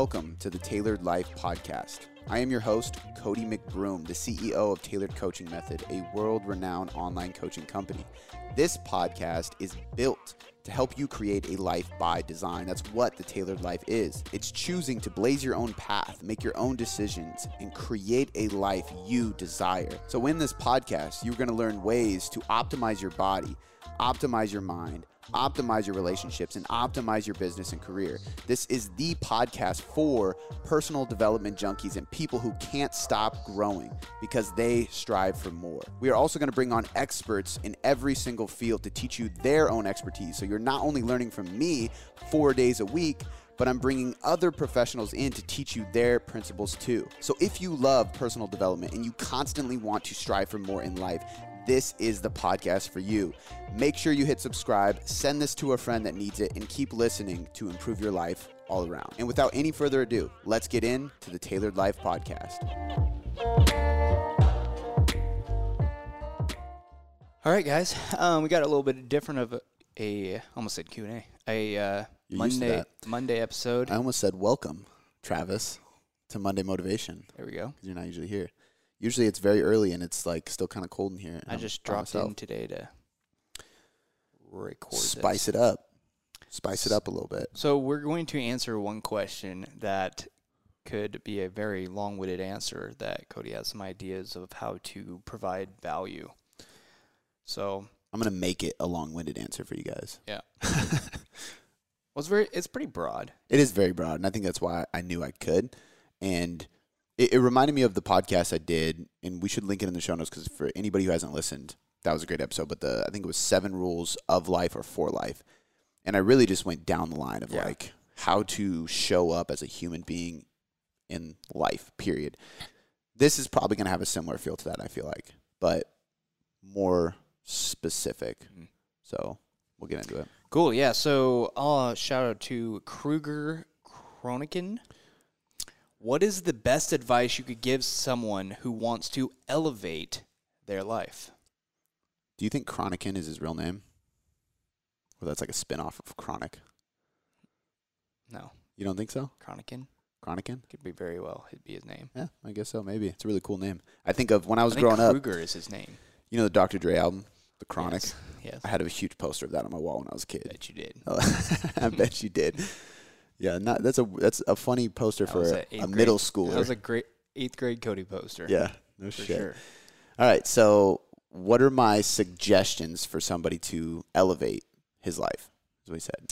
Welcome to the Tailored Life Podcast. I am your host, Cody McBroom, the CEO of Tailored Coaching Method, a world renowned online coaching company. This podcast is built to help you create a life by design. That's what the tailored life is. It's choosing to blaze your own path, make your own decisions, and create a life you desire. So, in this podcast, you're going to learn ways to optimize your body, optimize your mind optimize your relationships and optimize your business and career. This is the podcast for personal development junkies and people who can't stop growing because they strive for more. We are also going to bring on experts in every single field to teach you their own expertise. So you're not only learning from me four days a week, but I'm bringing other professionals in to teach you their principles too. So if you love personal development and you constantly want to strive for more in life, this is the podcast for you. Make sure you hit subscribe, send this to a friend that needs it, and keep listening to improve your life all around. And without any further ado, let's get into the Tailored Life podcast. All right, guys. Um, we got a little bit different of a, a almost said Q and A. A uh, Monday Monday episode. I almost said welcome, Travis, to Monday Motivation. There we go. You're not usually here. Usually it's very early and it's like still kind of cold in here. I just dropped in today to record. Spice this. it up. Spice it up a little bit. So we're going to answer one question that could be a very long-winded answer that Cody has some ideas of how to provide value. So I'm gonna make it a long-winded answer for you guys. Yeah. well, it's very it's pretty broad. It is very broad, and I think that's why I knew I could. And it, it reminded me of the podcast I did, and we should link it in the show notes because for anybody who hasn't listened, that was a great episode. But the I think it was seven rules of life or for life, and I really just went down the line of yeah. like how to show up as a human being in life. Period. This is probably going to have a similar feel to that. I feel like, but more specific. Mm-hmm. So we'll get into it. Cool. Yeah. So uh, shout out to Kruger Chronican. What is the best advice you could give someone who wants to elevate their life? Do you think Chronican is his real name? Or that's like a spin-off of Chronic? No. You don't think so? Chronican? Chronican? Could be very well. It'd be his name. Yeah, I guess so. Maybe. It's a really cool name. I think of when I was I growing Kruger up. Kruger is his name. You know the Dr. Dre album? The Chronic? Yes. yes. I had a huge poster of that on my wall when I was a kid. I bet you did. I bet you did. Yeah, not that's a that's a funny poster that for a, a middle schooler. That was a great eighth grade Cody poster. Yeah, no shit. Sure. All right, so what are my suggestions for somebody to elevate his life? As we said,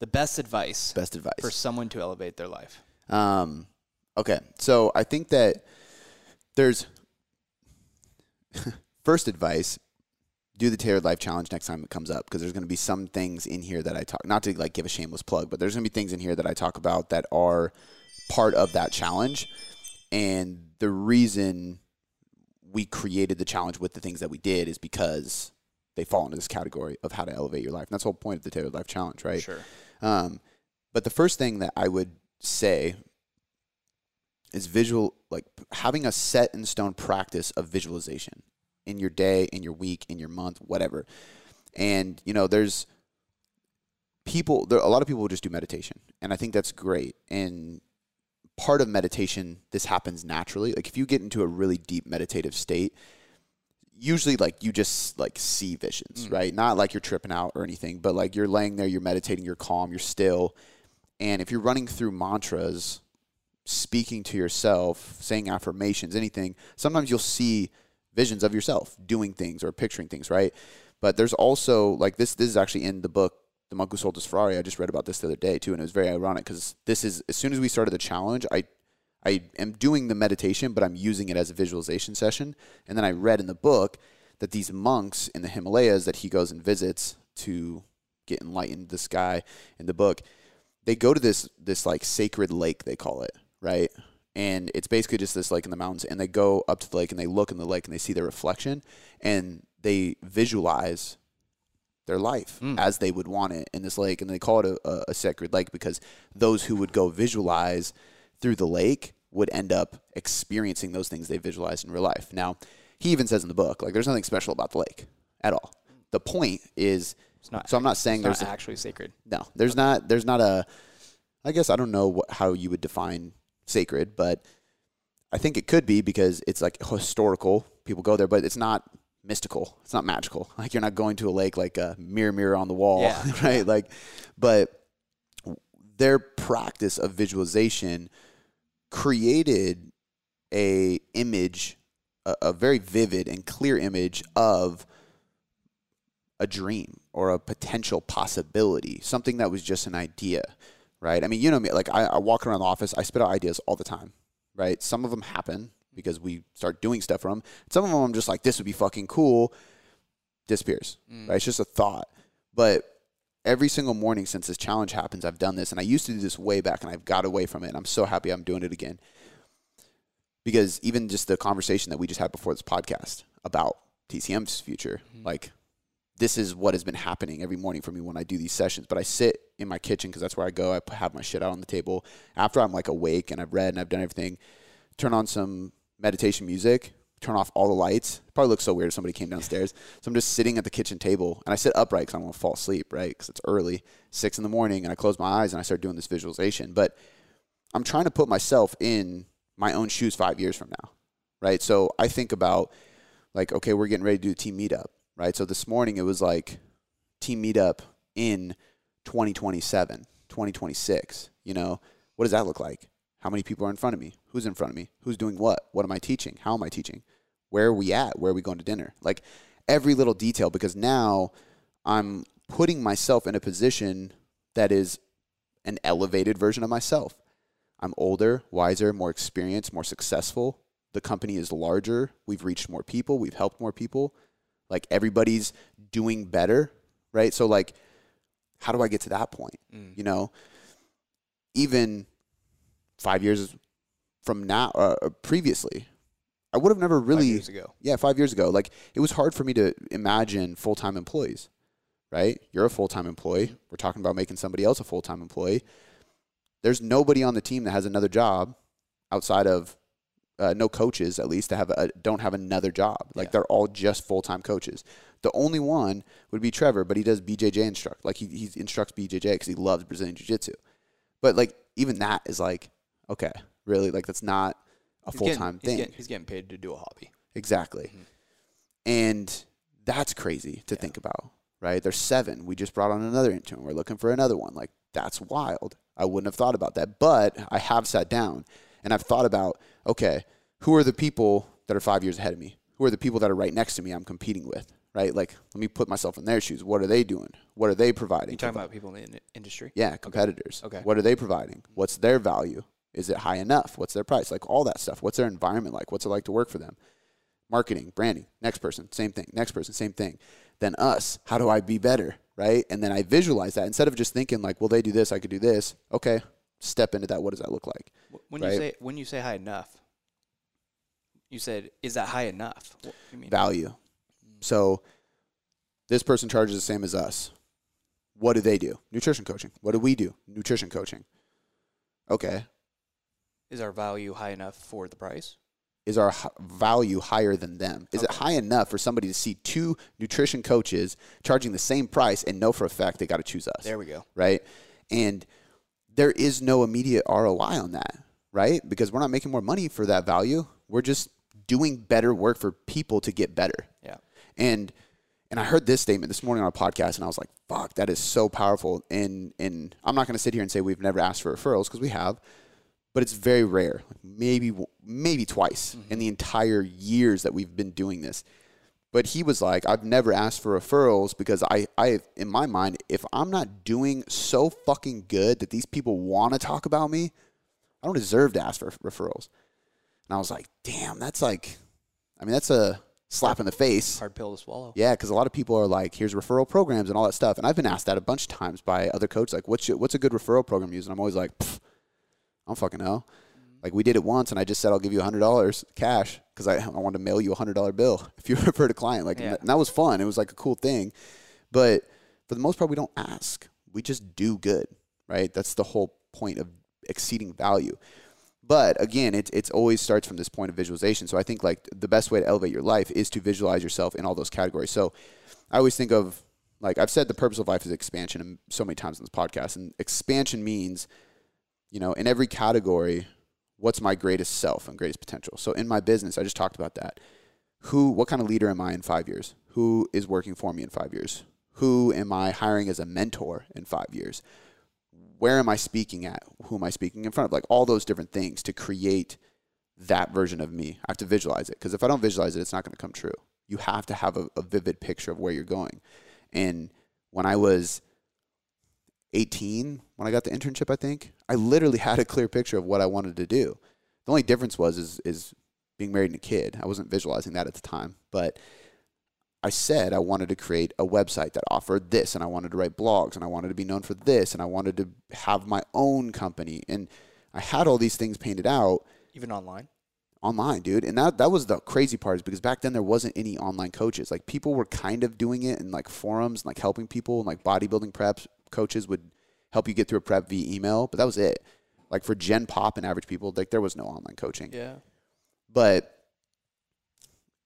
the best advice. Best advice for someone to elevate their life. Um, okay, so I think that there's first advice do the tailored life challenge next time it comes up because there's going to be some things in here that I talk not to like give a shameless plug, but there's going to be things in here that I talk about that are part of that challenge. And the reason we created the challenge with the things that we did is because they fall into this category of how to elevate your life. And that's the whole point of the tailored life challenge, right? Sure. Um, but the first thing that I would say is visual, like having a set in stone practice of visualization in your day, in your week, in your month, whatever. And you know, there's people. There a lot of people just do meditation, and I think that's great. And part of meditation, this happens naturally. Like if you get into a really deep meditative state, usually like you just like see visions, mm. right? Not like you're tripping out or anything, but like you're laying there, you're meditating, you're calm, you're still. And if you're running through mantras, speaking to yourself, saying affirmations, anything, sometimes you'll see visions of yourself doing things or picturing things, right? But there's also like this. This is actually in the book, The Monk Who Sold His Ferrari. I just read about this the other day too, and it was very ironic because this is as soon as we started the challenge, I I am doing the meditation, but I'm using it as a visualization session. And then I read in the book that these monks in the Himalayas that he goes and visits to get enlightened, this guy in the book, they go to this this like sacred lake they call it, right? And it's basically just this lake in the mountains and they go up to the lake and they look in the lake and they see their reflection and they visualize their life mm. as they would want it in this lake and they call it a, a, sacred lake because those who would go visualize through the lake would end up experiencing those things they visualized in real life. Now he even says in the book like there's nothing special about the lake at all. The point is it's not so i'm not saying there's not actually sacred. No there's not there's not a I guess I don't know what, how you would define sacred, but I think it could be because it's like historical. People go there, but it's not mystical. It's not magical. Like you're not going to a lake like a mirror, mirror on the wall, Yeah. right? Like, but their practice of visualization created a image, a, a very vivid and clear image of a dream or a potential possibility, something that was just an idea, right? I mean, you know me, like I, I walk around the office, I spit out ideas all the time, right? Some of them happen because we start doing stuff from them. Some of them I'm just like, this would be fucking cool, disappears, mm. right? It's just a thought. But every single morning since this challenge happens, I've done this, and I used to do this way back, and I've got away from it. And I'm so happy I'm doing it again because even just the conversation that we just had before this podcast about TCM's future, mm. like this is what has been happening every morning for me when I do these sessions. But I sit in my kitchen because that's where I go. I have my shit out on the table after I'm like awake and I've read and I've done everything. Turn on some meditation music. Turn off all the lights. Probably looks so weird if somebody came downstairs. So I'm just sitting at the kitchen table and I sit upright because I don't want to fall asleep, right? Because it's early, six in the morning, and I close my eyes and I start doing this visualization. But I'm trying to put myself in my own shoes five years from now, right? So I think about like, okay, we're getting ready to do a team meetup, right? So this morning it was like team meetup in 2027, 2026. You know, what does that look like? How many people are in front of me? Who's in front of me? Who's doing what? What am I teaching? How am I teaching? Where are we at? Where are we going to dinner? Like every little detail because now I'm putting myself in a position that is an elevated version of myself. I'm older, wiser, more experienced, more successful. The company is larger. We've reached more people. We've helped more people. Like everybody's doing better, right? So like, how do I get to that point? Mm. You know, even five years from now, uh, uh, previously, I would have never Five really years ago. yeah, five years ago. Like it was hard for me to imagine full time employees, right? You're a full time employee. We're talking about making somebody else a full time employee. There's nobody on the team that has another job outside of uh, no coaches, at least, that have a, don't have another job. Like Yeah. they're all just full time coaches. The only one would be Trevor, but he does BJJ instruct. Like he, he instructs BJJ because he loves Brazilian Jiu Jitsu. But like even that is like okay, really like that's not a full time he's thing. Getting, he's getting paid to do a hobby. Exactly. Mhm. And that's crazy to Yeah. think about, right? There's seven. We just brought on another intern. We're looking for another one. Like, that's wild. I wouldn't have thought about that. But I have sat down and I've thought about, okay, who are the people that are five years ahead of me? Who are the people that are right next to me I'm competing with, right? Like, let me put myself in their shoes. What are they doing? What are they providing? You talking about people in the in- industry? Yeah, competitors. Okay. What are they providing? What's their value? Is it high enough? What's their price? Like all that stuff. What's their environment like? What's it like to work for them? Marketing, branding, next person, same thing. Next person, same thing. Then us, how do I be better? Right? And then I visualize that instead of just thinking like, well, they do this, I could do this. Okay, step into that. What does that look like? When Right. you say when you say high enough, you said is that high enough? What do you mean? Value. So this person charges the same as us. What do they do? Nutrition coaching. What do we do? Nutrition coaching. Okay. Is our value high enough for the price? is our h- value higher than them? Is it high enough for somebody to see two nutrition coaches charging the same price and know for a fact they got to choose us, There we go. right? And there is no immediate ROI on that, right? Because we're not making more money for that value. We're just doing better work for people to get better. Yeah. And and I heard this statement this morning on a podcast, and I was like, "Fuck, that is so powerful." And and I'm not going to sit here and say we've never asked for referrals because we have, but it's very rare. Like maybe maybe twice mm-hmm. in the entire years that we've been doing this. But he was like, "I've never asked for referrals because I I in my mind, if I'm not doing so fucking good that these people want to talk about me, I don't deserve to ask for referrals." And I was like, "Damn, that's like, I mean, that's a slap in the face." Hard pill to swallow. Yeah, because a lot of people are like, "Here's referral programs and all that stuff," and I've been asked that a bunch of times by other coaches, like, "What's your, what's a good referral program to use?" And I'm always like, "I don't fucking know." Mm-hmm. Like we did it once, and I just said I'll give you hundred dollars cash because I, I wanted to mail you a hundred dollar bill if you referred a client. Like, and Yeah. that- and that was fun. It was like a cool thing, but for the most part, we don't ask. We just do good, right? That's the whole point of exceeding value. But again, it it's always starts from this point of visualization. So I think like the best way to elevate your life is to visualize yourself in all those categories. So I always think of like I've said the purpose of life is expansion and so many times in this podcast. And expansion means you know, in every category, what's my greatest self and greatest potential? So in my business, I just talked about that. Who, what kind of leader am I in five years? Who is working for me in five years? Who am I hiring as a mentor in five years? Where am I speaking at? Who am I speaking in front of? Like all those different things to create that version of me. I have to visualize it because if I don't visualize it, it's not going to come true. You have to have a, a vivid picture of where you're going. And when I was 18, when I got the internship, I think I literally had a clear picture of what I wanted to do. The only difference was is is being married and a kid. I wasn't visualizing that at the time, but I said I wanted to create a website that offered this, and I wanted to write blogs, and I wanted to be known for this, and I wanted to have my own company, and I had all these things painted out Even online. online, dude. And that that was the crazy part is because back then there wasn't any online coaches. Like people were kind of doing it in like forums and like helping people and like bodybuilding preps coaches would help you get through a prep via email, but that was it. Like for Gen Pop and average people, like there was no online coaching. Yeah. But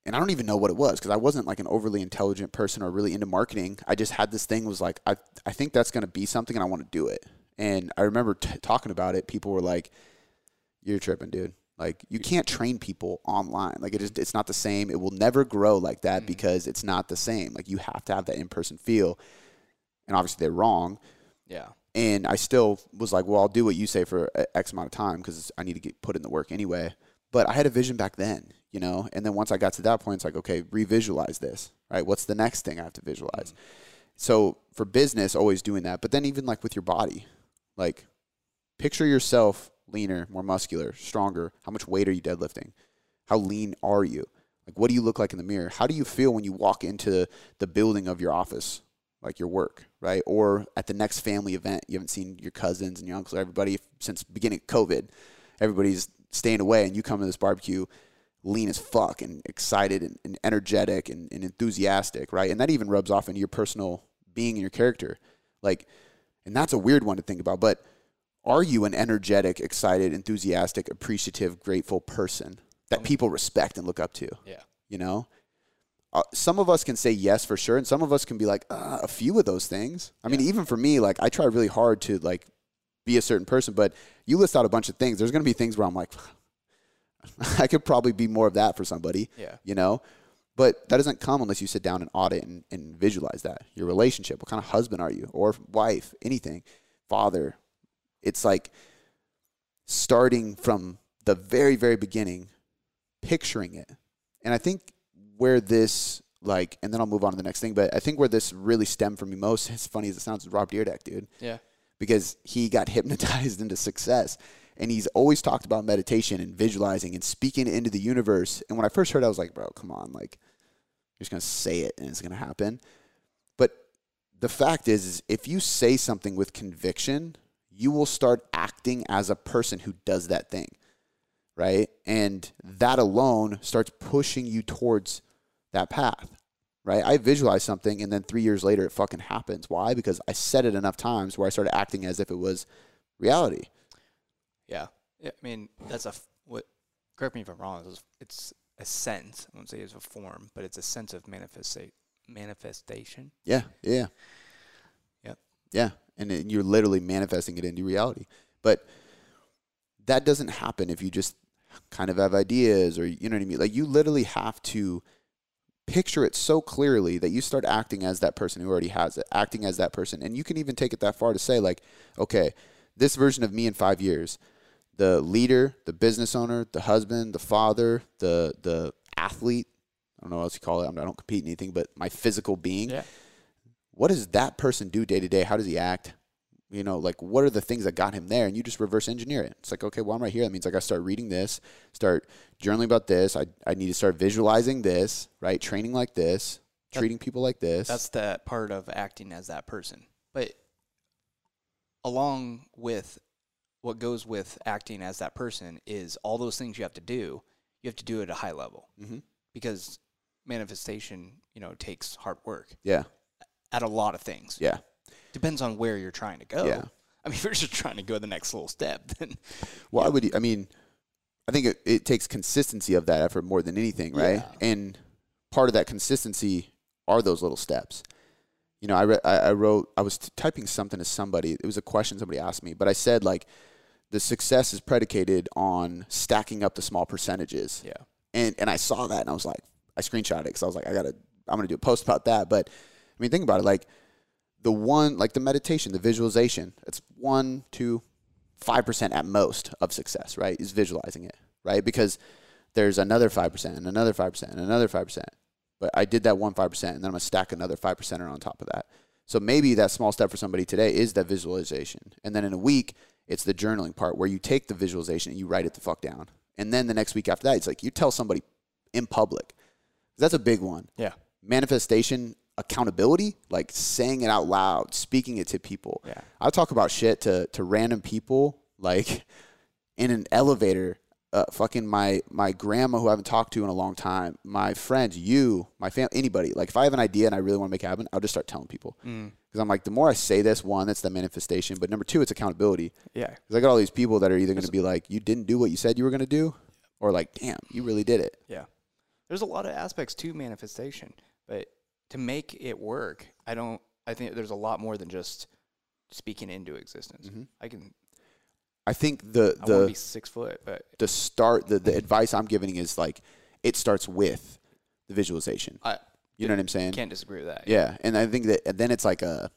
and I don't even know what it was because I wasn't like an overly intelligent person or really into marketing. I just had this thing was like I I think that's going to be something and I want to do it. And I remember t- talking about it. People were like, "You're tripping, dude. Like you can't train people online. Like it just it's not the same. It will never grow like that mm-hmm. because it's not the same. Like you have to have that in person feel." And obviously they're wrong. Yeah. And I still was like, well, I'll do what you say for X amount of time because I need to get put in the work anyway. But I had a vision back then, you know. And then once I got to that point, it's like, okay, revisualize this, right? What's the next thing I have to visualize? Mm-hmm. So for business, always doing that. But then even like with your body, like picture yourself leaner, more muscular, stronger. How much weight are you deadlifting? How lean are you? Like, what do you look like in the mirror? How do you feel when you walk into the building of your office, like your work, right? Or at the next family event, you haven't seen your cousins and your uncles, everybody since beginning of COVID. Everybody's staying away, and you come to this barbecue lean as fuck and excited and, and energetic and, and enthusiastic, right? And that even rubs off into your personal being and your character. Like, and that's a weird one to think about, but are you an energetic, excited, enthusiastic, appreciative, grateful person that um, people respect and look up to? Yeah. You know, uh, some of us can say yes for sure, and some of us can be like uh, a few of those things. I mean, even for me, like I try really hard to like be a certain person, but you list out a bunch of things. There's going to be things where I'm like, I could probably be more of that for somebody. Yeah. You know, but that doesn't come unless you sit down and audit and, and visualize that your relationship. What kind of husband are you, or wife, anything, father? It's like starting from the very, very beginning, picturing it. And I think where this like, and then I'll move on to the next thing. But I think where this really stemmed for me most, as funny as it sounds, is Rob Dyrdek, dude Yeah. because he got hypnotized into success. And he's always talked about meditation and visualizing and speaking into the universe. And when I first heard it, I was like, bro, come on. Like, you're just going to say it and it's going to happen. But the fact is, is, if you say something with conviction, you will start acting as a person who does that thing. Right. And that alone starts pushing you towards that path. Right. I visualize something and then three years later it fucking happens. Why? Because I said it enough times where I started acting as if it was reality. Yeah. yeah. I mean, that's a f- what. Correct me if I'm wrong. It's, a sense. I won't say it's a form, but it's a sense of manifesta- manifestation. Yeah, yeah. Yep. Yeah, and then you're literally manifesting it into reality. But that doesn't happen if you just kind of have ideas or you know what I mean? Like you literally have to picture it so clearly that you start acting as that person who already has it, acting as that person. And you can even take it that far to say like, okay, this version of me in 5 years, the leader, the business owner, the husband, the father, the the athlete, I don't know what else you call it. I don't compete in anything, but my physical being Yeah. what does that person do day to day? How does he act? You know, like what are the things that got him there? And you just reverse engineer it. It's like, okay, well, I'm right here. That means like I start reading this, start journaling about this. I, I need to start visualizing this, right? Training like this, That- treating people like this. That's the part of acting as that person. But along with what goes with acting as that person is all those things you have to do. You have to do it at a high level Mhm. because manifestation, you know, takes hard work yeah, at a lot of things. yeah, Depends on where you're trying to go. Yeah. I mean, if you're just trying to go the next little step, then Well, I would. I mean, I think it, it takes consistency of that effort more than anything, right? Yeah. And part of that consistency are those little steps. You know, I, re- I wrote. I was t- typing something to somebody. It was a question somebody asked me, but I said like, the success is predicated on stacking up the small percentages. Yeah. And and I saw that and I was like, I screenshot it because I was like, I gotta, I'm gonna do a post about that. But I mean, think about it. Like the one, like the meditation, the visualization. It's one, two, five percent at most of success. Right? Is visualizing it. Right? Because there's another five percent and another five percent and another five percent. But I did that one five percent, and then I'm gonna stack another five percenter on top of that. So maybe that small step for somebody today is that visualization, and then in a week it's the journaling part where you take the visualization and you write it the fuck down, and then the next week after that, it's like you tell somebody in public. That's a big one. Yeah. Manifestation, accountability, like saying it out loud, speaking it to people. Yeah. I talk about shit to to random people like in an elevator. Uh, fucking my my grandma who I haven't talked to in a long time, my friends, you, my family, anybody. Like if I have an idea and I really want to make it happen, I'll just start telling people because I'm like, the more I say this, one, that's the manifestation, but number two, it's accountability. Yeah. Because I got all these people that are either going to be like, you didn't do what you said you were going to do, or like, damn, you really did it. Yeah. There's a lot of aspects to manifestation, but to make it work, I don't I think there's a lot more than just speaking into existence. Mm-hmm. I can I think the I the be 6 foot, but the start the, the advice I'm giving is like it starts with the visualization. I You know what I'm saying? can't disagree with that. Yeah, and I think that and then it's like a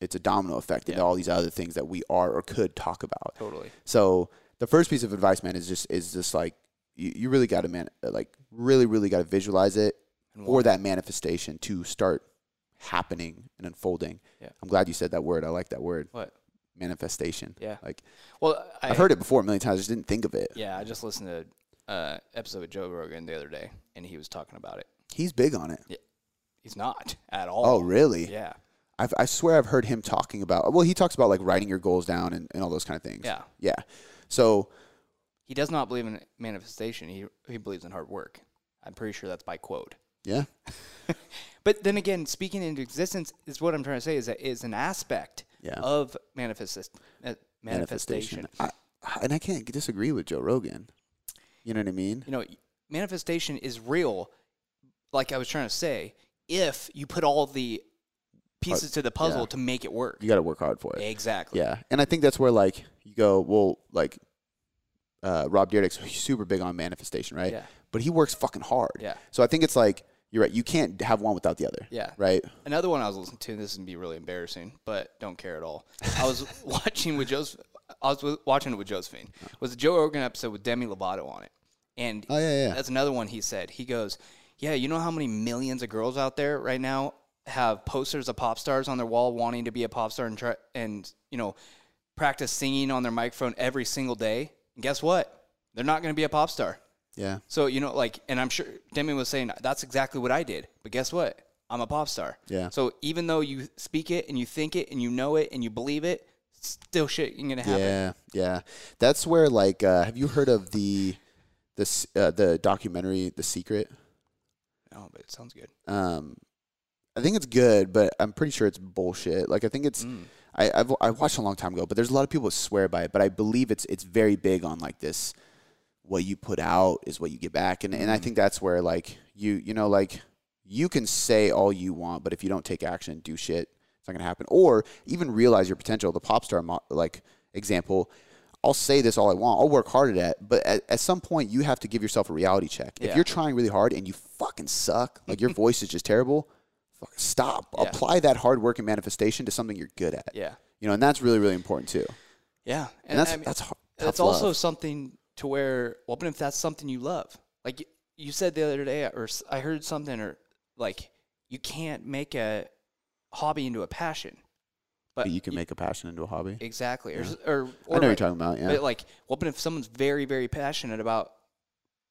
it's a domino effect into Yeah. all these other things that we are or could talk about. Totally. So the first piece of advice, man, is just is just like you, you really got to man like really really got to visualize it For that manifestation to start happening and unfolding. Yeah. I'm glad you said that word. I like that word, What? manifestation. Yeah. Like Well, I, I've heard it before a million times. I just didn't think of it. Yeah, I just listened to uh episode of Joe Rogan the other day, and he was talking about it. He's big on it. Yeah. He's not at all. Oh, really? Yeah. I've, I swear I've heard him talking about. Well, he talks about like writing your goals down and, and all those kind of things. Yeah. Yeah. So He does not believe in manifestation. He he believes in hard work. I'm pretty sure that's by quote. Yeah, But then again, speaking into existence is what I'm trying to say is that is an aspect Yeah. of manifest, uh, manifestation. I, and I can't disagree with Joe Rogan. You know what I mean? You know, manifestation is real. Like I was trying to say, if you put all the pieces to the puzzle yeah. to make it work. You got to work hard for it. Exactly. Yeah, and I think that's where like you go. Well, like uh, Rob Dyrdek's super big on manifestation, right? Yeah. But he works fucking hard. Yeah. So I think it's like you're right. You can't have one without the other. Yeah. Right. Another one I was listening to. This is gonna be really embarrassing, but don't care at all. I was watching with Joe's. I was watching it with Josephine. It was a Joe Rogan episode with Demi Lovato on it, and Oh, yeah, yeah. that's another one. He said he goes, "Yeah, you know how many millions of girls out there right now have posters of pop stars on their wall wanting to be a pop star and try and you know practice singing on their microphone every single day. And guess what? They're not going to be a pop star. Yeah. So you know, like, and I'm sure Demi was saying that's exactly what I did. But guess what? I'm a pop star. Yeah. So even though you speak it and you think it and you know it and you believe it, still shit ain't gonna happen. Yeah. Yeah. That's where like uh, have you heard of the this uh, the documentary The Secret? No, but it sounds good. Um, I think it's good, but I'm pretty sure it's bullshit. Like I think it's Mm. I I've, I watched a long time ago, but there's a lot of people that swear by it. But I believe it's it's very big on like this. What you put out is what you get back, and and I Mm. think that's where like you you know like you can say all you want, but if you don't take action and do shit, it's not gonna happen. Or even realize your potential. The pop star mo- like example. I'll say this all I want. I'll work hard at it, but at, at some point you have to give yourself a reality check. If you're trying really hard and you fucking suck, like your voice is just terrible, fucking stop. Yeah. Apply that hard work and manifestation to something you're good at. Yeah. You know, and that's really really important too. Yeah. And that's I mean, that's hard. it's also something to where well, but if that's something you love, like you said the other day, or I heard something, or like you can't make a hobby into a passion. But you can make a passion into a hobby. exactly, or, s- or, I know or what you're talking about. Yeah. But like, well, but if someone's very, very passionate about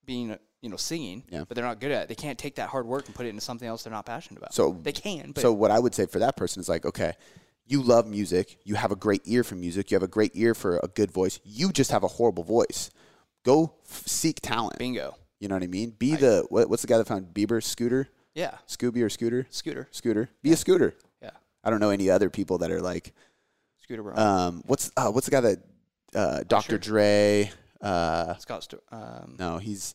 being, you know, singing, Yeah. but they're not good at it, they can't take that hard work and put it into something else they're not passionate about. So they can, but so what I would say for that person is like, okay, you love music, you have a great ear for music, you have a great ear for a good voice. You just have a horrible voice. Go f- seek talent. bingo. You know what I mean? Be the what, what's the guy that found Bieber? Scooter, Yeah, Scooby or Scooter? Scooter. Scooter. Be a Scooter. Yeah, I don't know any other people that are like, Scooter Braun. um, what's uh, what's the guy that uh, Dr. Dre? Uh, Scott. Sto- um, no, he's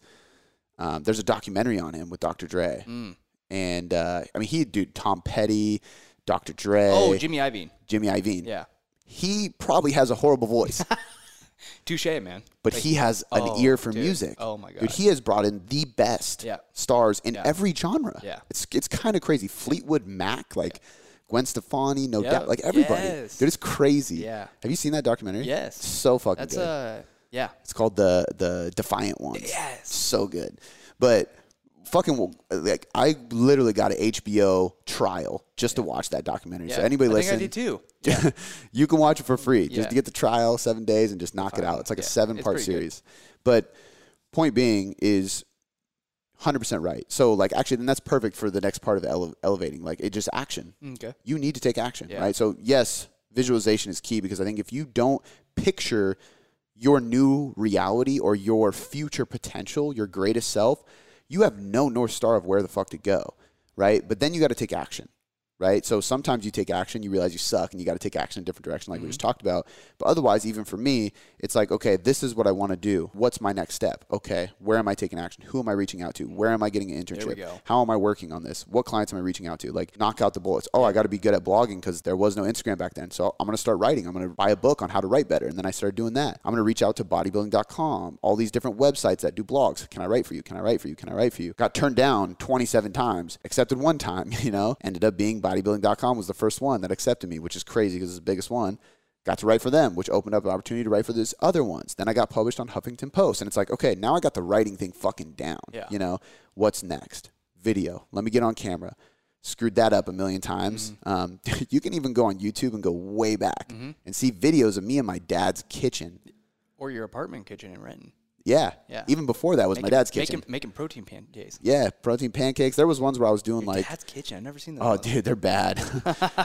um, there's a documentary on him with Dr. Dre, mm. and uh, I mean he dude Tom Petty, Dr. Dre, Oh, Jimmy Iovine. Jimmy Iovine. Yeah, he probably has a horrible voice. Touche, man. but Like, he has an oh, ear for dude. music. Oh my god. Dude, he has brought in the best Yeah. stars in Yeah. every genre. Yeah. It's it's kind of crazy. Fleetwood Mac, like Gwen Stefani, no Yeah. doubt, like everybody. Yes. Dude, it's crazy. Yeah. Have you seen that documentary? Yes. It's so fucking That's good. uh yeah. It's called the the Defiant Ones. Yes. So good. But fucking like I literally got an HBO trial just to watch that documentary. Yeah. So anybody I listen, think I did too. Yeah. you can watch it for free. Just Yeah. to get the trial, seven days, and just knock it out. It's like a seven It's part pretty good. series. But point being is 100% right. So like actually then that's perfect for the next part of ele- elevating. Like it just action. Okay. You need to take action, right? So yes, visualization is key because I think if you don't picture your new reality or your future potential, your greatest self, you have no north star of where the fuck to go, right? But then you got to take action, right? So sometimes you take action, you realize you suck, and you got to take action in a different direction, like we just talked about. But otherwise, even for me, it's like, okay, this is what I want to do. What's my next step? Okay, where am I taking action? Who am I reaching out to? Where am I getting an internship? How am I working on this? What clients am I reaching out to? Like, knock out the bullets. Oh, I got to be good at blogging because there was no Instagram back then. So I'm going to start writing. I'm going to buy a book on how to write better. And then I started doing that. I'm going to reach out to bodybuilding.com, all these different websites that do blogs. Can I write for you? Can I write for you? Can I write for you? Got turned down 27 times, accepted one time, you know, ended up being bodybuilding.com was the first one that accepted me, which is crazy because it's the biggest one got to write for them, which opened up an opportunity to write for these other ones. Then I got published on Huffington Post, and it's like, okay, now I got the writing thing fucking down. Yeah. You know, what's next? Video. Let me get on camera. Screwed that up a million times. Mm-hmm. Um, you can even go on YouTube and go way back and see videos of me in my dad's kitchen. Or your apartment kitchen in Renton. Yeah. Yeah. Even before that was my dad's kitchen. Making, making protein pancakes. yeah, protein pancakes. There was ones where I was doing like Dad's kitchen. I've never seen that. Oh, dude, they're bad.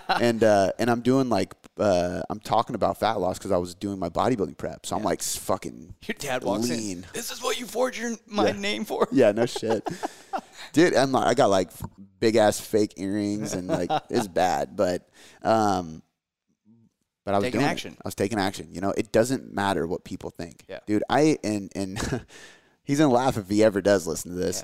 and uh, and I'm doing like uh, I'm talking about fat loss because I was doing my bodybuilding prep. So I'm like fucking Your dad walks lean. in. This is what you forged your my name for. Yeah, no shit, dude. I'm like, I got like big ass fake earrings and like it's bad, but um, but I was Taking doing it. action. I was taking action. You know, it doesn't matter what people think. Yeah. dude. I and and he's gonna laugh if he ever does listen to this.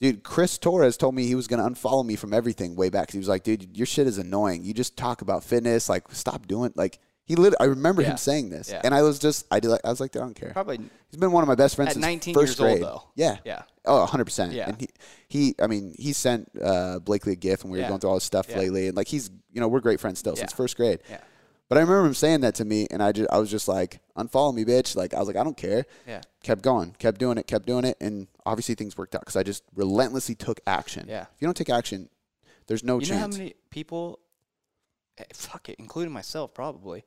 Dude, Chris Torres told me he was gonna unfollow me from everything way back. he was like, "Dude, your shit is annoying. You just talk about fitness. Like, stop doing like." He lit. I remember Yeah. him saying this, Yeah. and I was just, I did. Like, I was like, I don't care. Probably He's been one of my best friends At since 19 first years old, grade. though. Yeah. Yeah. Oh, 100 percent. Yeah. And he, he, I mean, he sent uh, Blakely a gift, and we were going through all his stuff Yeah. lately, and like he's, you know, we're great friends still since first grade. Yeah. But I remember him saying that to me, and I just, I was just like, unfollow me, bitch. Like I was like, I don't care. Yeah. Kept going, kept doing it, kept doing it, and obviously things worked out because I just relentlessly took action. Yeah. If you don't take action, there's no chance. You know how many people, eh, fuck it, including myself probably,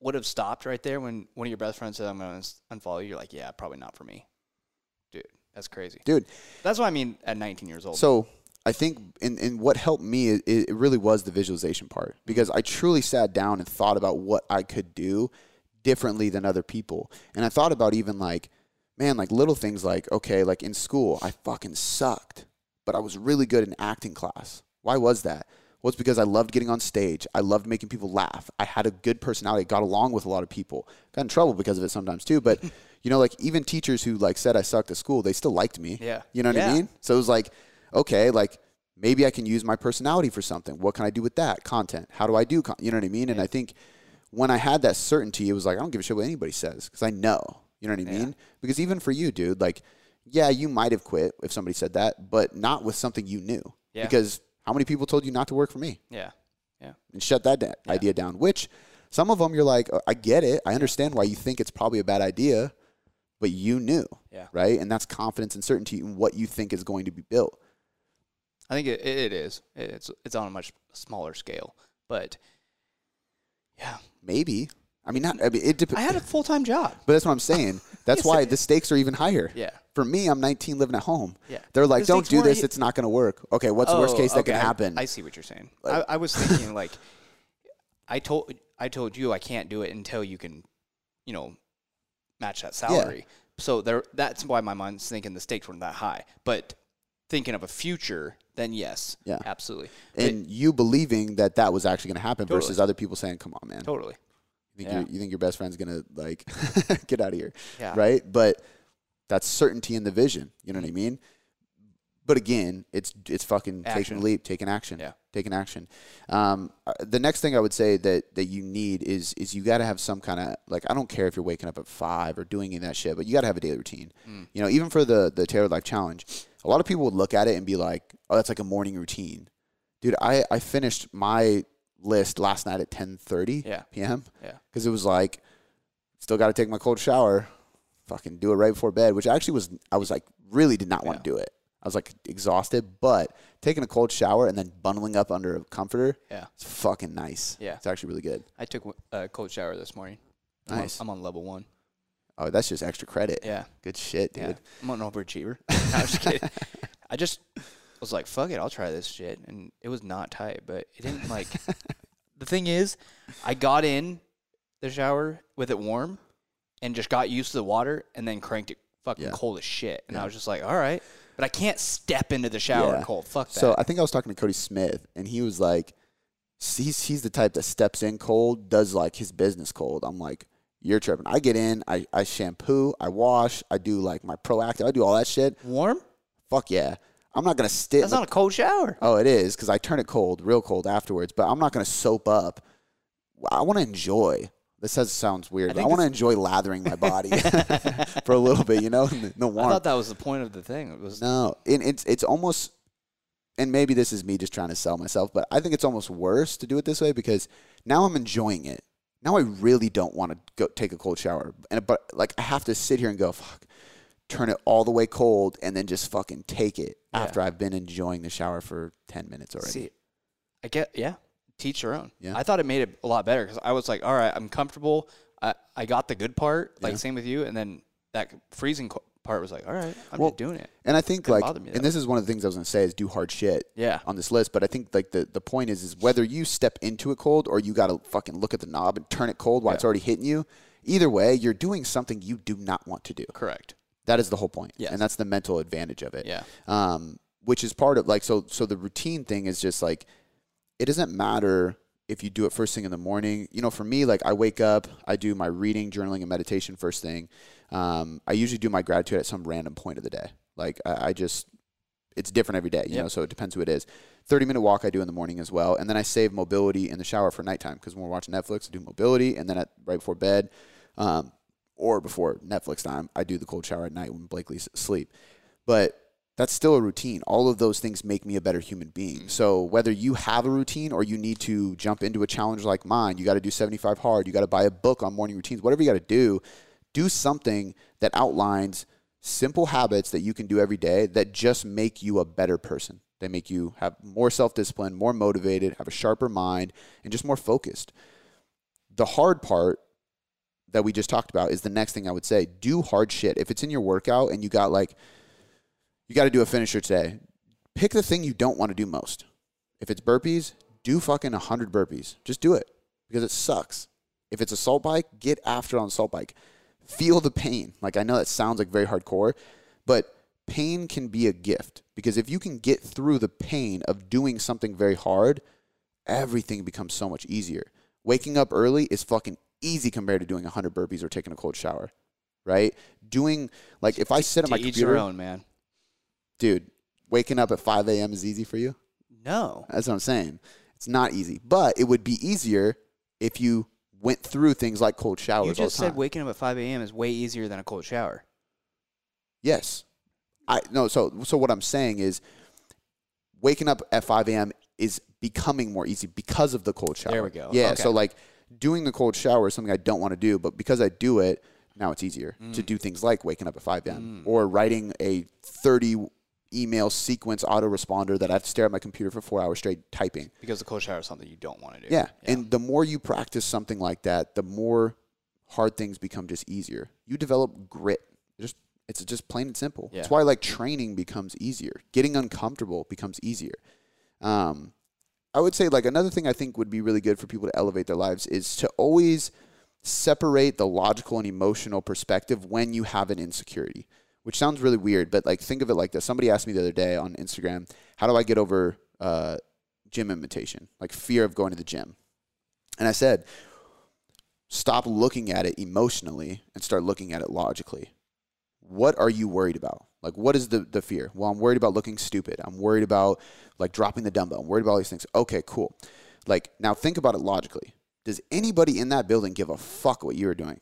would have stopped right there when one of your best friends said, I'm going to unfollow you. You're like, yeah, probably not for me. Dude, that's crazy. Dude, That's what I mean at 19 years old. So I think and, in what helped me, it, it really was the visualization part because I truly sat down and thought about what I could do differently than other people. And I thought about even like, man, like little things like, okay, like in school, I fucking sucked, but I was really good in acting class. Why was that? Well, it's because I loved getting on stage. I loved making people laugh. I had a good personality. got along with a lot of people. Got in trouble because of it sometimes too. But you know, like even teachers who like said I sucked at school, they still liked me. Yeah. You know what I Yeah. mean? So it was like, okay, like maybe I can use my personality for something. What can I do with that content? How do I do? Con-? You know what I mean? And I think when I had that certainty, it was like I don't give a shit what anybody says because I know. You know what I mean? Because even for you, dude, like, yeah, you might have quit if somebody said that, but not with something you knew. Yeah. Because how many people told you not to work for me yeah. Yeah. and shut that da- idea down? Which some of them you're like, "Oh, I get it. I understand why you think it's probably a bad idea, but you knew, Yeah. right? And that's confidence and certainty in what you think is going to be built. I think it, it is. It's it's on a much smaller scale, but yeah, Maybe. I mean, not. I mean, it depends. I had a full time job. But that's what I'm saying. That's Yes, why the stakes are even higher. Yeah. For me, I'm 19 living at home. Yeah. They're like, The don't do this. It's not going to work. Okay. What's the worst Oh, case that can happen? I, see what you're saying. I, I was thinking like, I told I told you I can't do it until you can, you know, match that salary. So there, that's why my mind's thinking the stakes weren't that high. But thinking of a future, then yes, Yeah. absolutely, But- and you believing that that was actually going to happen Totally. versus other people saying, come on, man. totally, You think, Yeah. you're, you think your best friend's going to, like, get out of here. Yeah. Right? But that's certainty in the vision. You know what I mm. mean? But again, it's it's fucking Action. taking a leap, taking action, Yeah. taking action. Um, uh, the next thing I would say that that you need is is you got to have some kind of like I don't care if you're waking up at five or doing any of that shit, but you got to have a daily routine. You know, even for the the Tailored Life Challenge, a lot of people would look at it and be like, "Oh, that's like a morning routine." Dude, I I finished my list last night at 10:30 Yeah. p.m. Yeah. because it was like still got to take my cold shower, fucking do it right before bed, which actually was I was like really did not want to do it. I was like exhausted, but taking a cold shower and then bundling up under a comforter, Yeah. it's fucking nice. Yeah. it's actually really good. I took uh, a cold shower this morning. I'm on- Nice. I'm on level one. Oh, that's just extra credit. Yeah. good shit, dude. Yeah. I'm an overachiever. no, I'm just kidding. I just was like, fuck it, I'll try this shit. And it was not tight, but it didn't like. the thing is, I got in the shower with it warm and just got used to the water and then cranked it fucking Yeah. cold as shit. And I was just like, all right. But I can't step into the shower Yeah. cold. Fuck that. So I think I was talking to Cody Smith, and he was like, he's he's the type that steps in cold, does like his business cold. I'm like, you're tripping. I get in, I, I shampoo, I wash, I do like my Proactiv, I do all that shit. warm? Fuck yeah. I'm not gonna sit. That's not a cold shower. Oh, it is because I turn it cold, real cold afterwards. But I'm not gonna soap up. I want to enjoy. This says sounds weird. but I want to enjoy lathering my body for a little bit, you know, in the, the I warmth. thought that was the point of the thing. It was No, and it's it's almost, and maybe this is me just trying to sell myself, but I think it's almost worse to do it this way because now I'm enjoying it. Now I really don't want to go take a cold shower, and but like I have to sit here and go fuck, turn it all the way cold, and then just fucking take it Yeah. after I've been enjoying the shower for ten minutes already. See, I get yeah. Teach your own. Yeah. I thought it made it a lot better because I was like, all right, I'm comfortable. I, I got the good part, like Yeah. same with you, and then that freezing co- part was like, all right, I'm Well, just doing it. And I think like, me and this is one of the things I was gonna say is do hard shit. Yeah. On this list, but I think like the the point is is whether you step into it cold or you got to fucking look at the knob and turn it cold while it's already hitting you. Either way, you're doing something you do not want to do. Correct. That is the whole point. Yes. And that's the mental advantage of it. Yeah. Um, which is part of like so so the routine thing is just like it doesn't matter if you do it first thing in the morning. You know, for me, like I wake up, I do my reading, journaling, and meditation first thing. Um, I usually do my gratitude at some random point of the day. Like I, I just it's different every day, you Yep. know, so it depends who it is. 30 minute walk I do in the morning as well. And then I save mobility in the shower for nighttime because when we're watching Netflix, I do mobility. And then at, right before bed um, or before Netflix time, I do the cold shower at night when Blakely's asleep. But that's still a routine. All of those things make me a better human being. Mm-hmm. So whether you have a routine or you need to jump into a challenge like mine, you got to do 75 hard, you got to buy a book on morning routines, whatever you got to do, do something that outlines simple habits that you can do every day that just make you a better person. They make you have more self-discipline, more motivated, have a sharper mind, and just more focused. The hard part that we just talked about is the next thing I would say. Do hard shit. If it's in your workout and you got like you got to do a finisher today. Pick the thing you don't want to do most. If it's burpees, do fucking 100 burpees. Just do it because it sucks. If it's assault bike, get after it on assault bike. Feel the pain. Like I know that sounds like very hardcore, but pain can be a gift because if you can get through the pain of doing something very hard, everything becomes so much easier. Waking up early is fucking easy compared to doing 100 burpees or taking a cold shower, right? Doing like if I sit at To my computer, own, man. Dude, waking up at 5 a.m. is easy for you? No. That's what I'm saying. It's not easy, but it would be easier if you went through things like cold showers. You all just the time. said waking up at 5 a.m. is way easier than a cold shower. Yes. I no. So so what I'm saying is, waking up at 5 a.m. is becoming more easy because of the cold shower. There we go. Yeah. Okay. So like doing the cold shower is something I don't want to do, but because I do it now, it's easier to Mm. do things like waking up at 5 a.m. or writing a 30 email sequence autoresponder that I have to stare at my computer for four hours straight typing. Because the cold shower is something you don't want to do. Yeah. And the more you practice something like that, the more hard things become just easier. You develop grit. Just it's just plain and simple. Yeah. That's why like training becomes easier. Getting uncomfortable becomes easier. Um, I would say like another thing I think would be really good for people to elevate their lives is to always separate the logical and emotional perspective when you have an insecurity. Which sounds really weird, but like think of it like this. Somebody asked me the other day on Instagram, "How do I get over uh, gym imitation, like fear of going to the gym?" And I said, stop looking at it emotionally and start looking at it logically. What are you worried about? Like, what is the, the fear? Well, I'm worried about looking stupid. I'm worried about like dropping the dumbbell. I'm worried about all these things. Okay, cool. Like, now think about it logically. Does anybody in that building give a fuck what you are doing?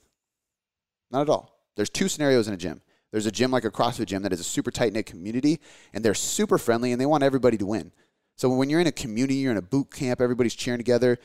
Not at all. There's two scenarios in a gym. There's a gym like a CrossFit gym that is a super tight knit community and they're super friendly and they want everybody to win. So when you're in a community, you're in a boot camp, everybody's cheering together.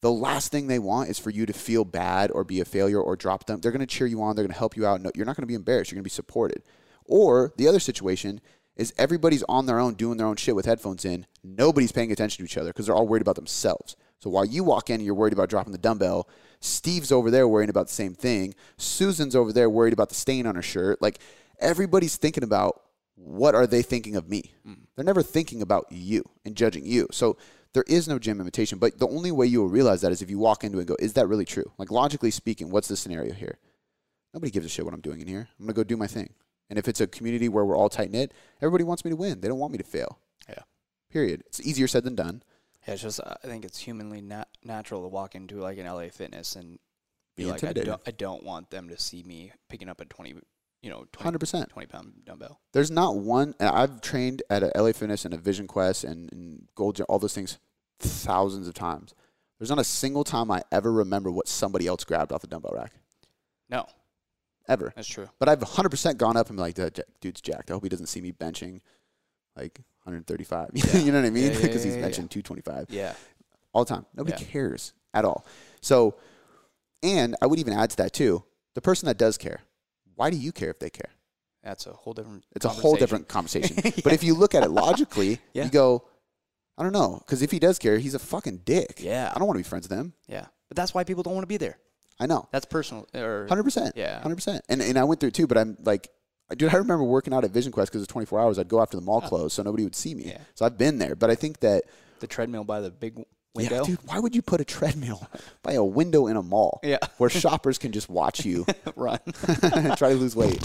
The last thing they want is for you to feel bad or be a failure or drop them. They're going to cheer you on. They're going to help you out. No, you're not going to be embarrassed. You're going to be supported. Or the other situation is everybody's on their own doing their own shit with headphones in. Nobody's paying attention to each other because they're all worried about themselves. So while you walk in and you're worried about dropping the dumbbell, Steve's over there worrying about the same thing. Susan's over there worried about the stain on her shirt. Like everybody's thinking about what are they thinking of me? Mm. They're never thinking about you and judging you. So there is no gym imitation, but the only way you will realize that is if you walk into it and go, is that really true? Like logically speaking, what's the scenario here? Nobody gives a shit what I'm doing in here. I'm gonna go do my thing. And if it's a community where we're all tight knit, everybody wants me to win. They don't want me to fail. Yeah. Period. It's easier said than done. Yeah, it's just I think it's humanly nat- natural to walk into like an LA Fitness and be Be like, I don't, I don't want them to see me picking up a twenty, you know, 20, Hundred percent. 20 pound dumbbell. There's not one. I've trained at a LA Fitness and a Vision Quest and, and Gold Gym, all those things, thousands of times. There's not a single time I ever remember what somebody else grabbed off the dumbbell rack. No, Ever. that's true. But I've 100% gone up and been like, "That dude's jacked. I hope he doesn't see me benching like 135. Yeah. you know what I mean? Because yeah, yeah, he's benching 225 Yeah, all the time. Nobody cares at all. So, and I would even add to that too the person that does care, why do you care if they care? that's a whole different. It's a whole different conversation. But if you look at it logically, you go, I don't know. Because if he does care, he's a fucking dick. Yeah. I don't want to be friends with him. Yeah, but that's why people don't want to be there. I know. That's personal. Or 100%. Yeah. 100%. And, and I went through it too, but I'm like, dude, I remember working out at Vision Quest because it's 24 hours. I'd go after the mall closed so nobody would see me. Yeah. So I've been there. But I think that, the treadmill by the big yeah, window. dude, why would you put a treadmill by a window in a mall Yeah. where shoppers can just watch you Run. and try to lose weight?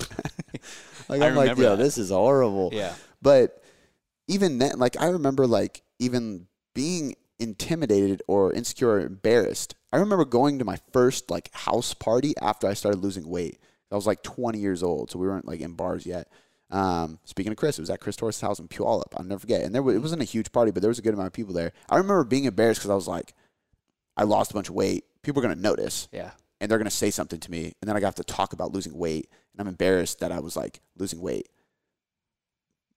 like, I I'm like, yo, that. this is horrible. yeah. But even then, like I remember, like even being intimidated or insecure or embarrassed. I remember going to my first like house party after I started losing weight. I was like 20 years old, so we weren't like in bars yet. Um, speaking of Chris, it was at Chris Torres' house in Puyallup. I'll never forget. And there was, it wasn't a huge party, but there was a good amount of people there. I remember being embarrassed because I was like, I lost a bunch of weight. People are gonna notice Yeah. and they're going to say something to me and then i got to talk about losing weight and i'm embarrassed that i was like losing weight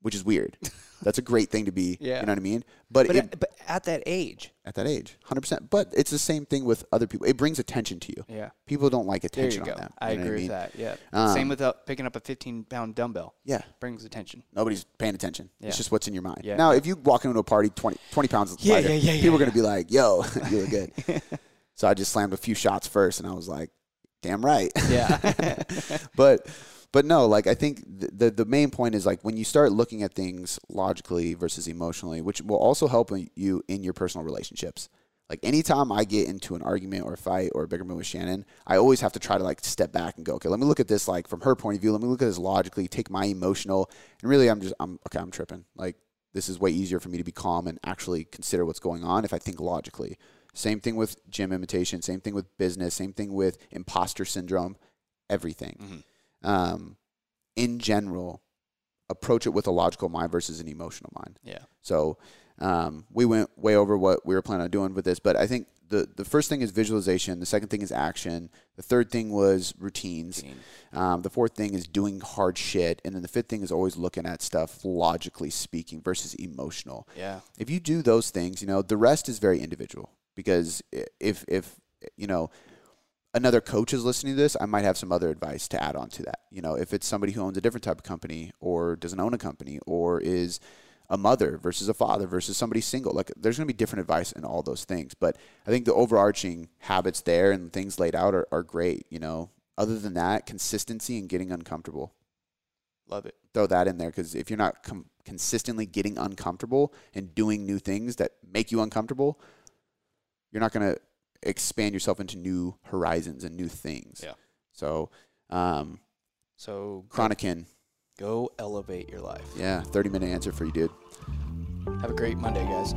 which is weird that's a great thing to be Yeah. you know what i mean but, But it, at, but at that age. at that age 100% but it's the same thing with other people it brings attention to you Yeah. people don't like There attention you go. on them I you know agree mean? with that. Yeah. Um, Same with uh, picking up a 15 pound dumbbell. yeah Brings attention. nobody's paying attention Yeah. it's just what's in your mind Yeah. now if you walk into a party 20, 20 pounds Yeah, lighter, yeah, yeah, yeah, people are going to be like yo you look good so i just slammed a few shots first and i was like damn right Yeah. but but no, like I think the, the main point is like when you start looking at things logically versus emotionally, which will also help you in your personal relationships. Like anytime I get into an argument or a fight or a bigger with Shannon, I always have to try to like step back and go, okay, let me look at this like from her point of view. Let me look at this logically, take my emotional, and really, I'm just I'm okay. I'm tripping. Like this is way easier for me to be calm and actually consider what's going on if I think logically. Same thing with gym imitation. Same thing with business. Same thing with imposter syndrome. Everything Mhm. Um, in general, approach it with a logical mind versus an emotional mind. Yeah. So um, we went way over what we were planning on doing with this, but I think the the first thing is visualization. The second thing is action. The third thing was routines. Routine. Um, the fourth thing is doing hard shit, and then the fifth thing is always looking at stuff logically speaking versus emotional Yeah. if you do those things, you know, the rest is very individual because if if you know another coach is listening to this, I might have some other advice to add on to that. You know, if it's somebody who owns a different type of company or doesn't own a company or is a mother versus a father versus somebody single, like there's going to be different advice in all those things. But I think the overarching habits there and things laid out are, are great. You know, other than that, consistency and getting uncomfortable Love it. throw that in there because if you're not com- consistently getting uncomfortable and doing new things that make you uncomfortable, you're not going to expand yourself into new horizons and new things. Yeah. So, um, So Chronican, go elevate your life. yeah, 30 minute answer for you, dude. Have a great Monday, guys.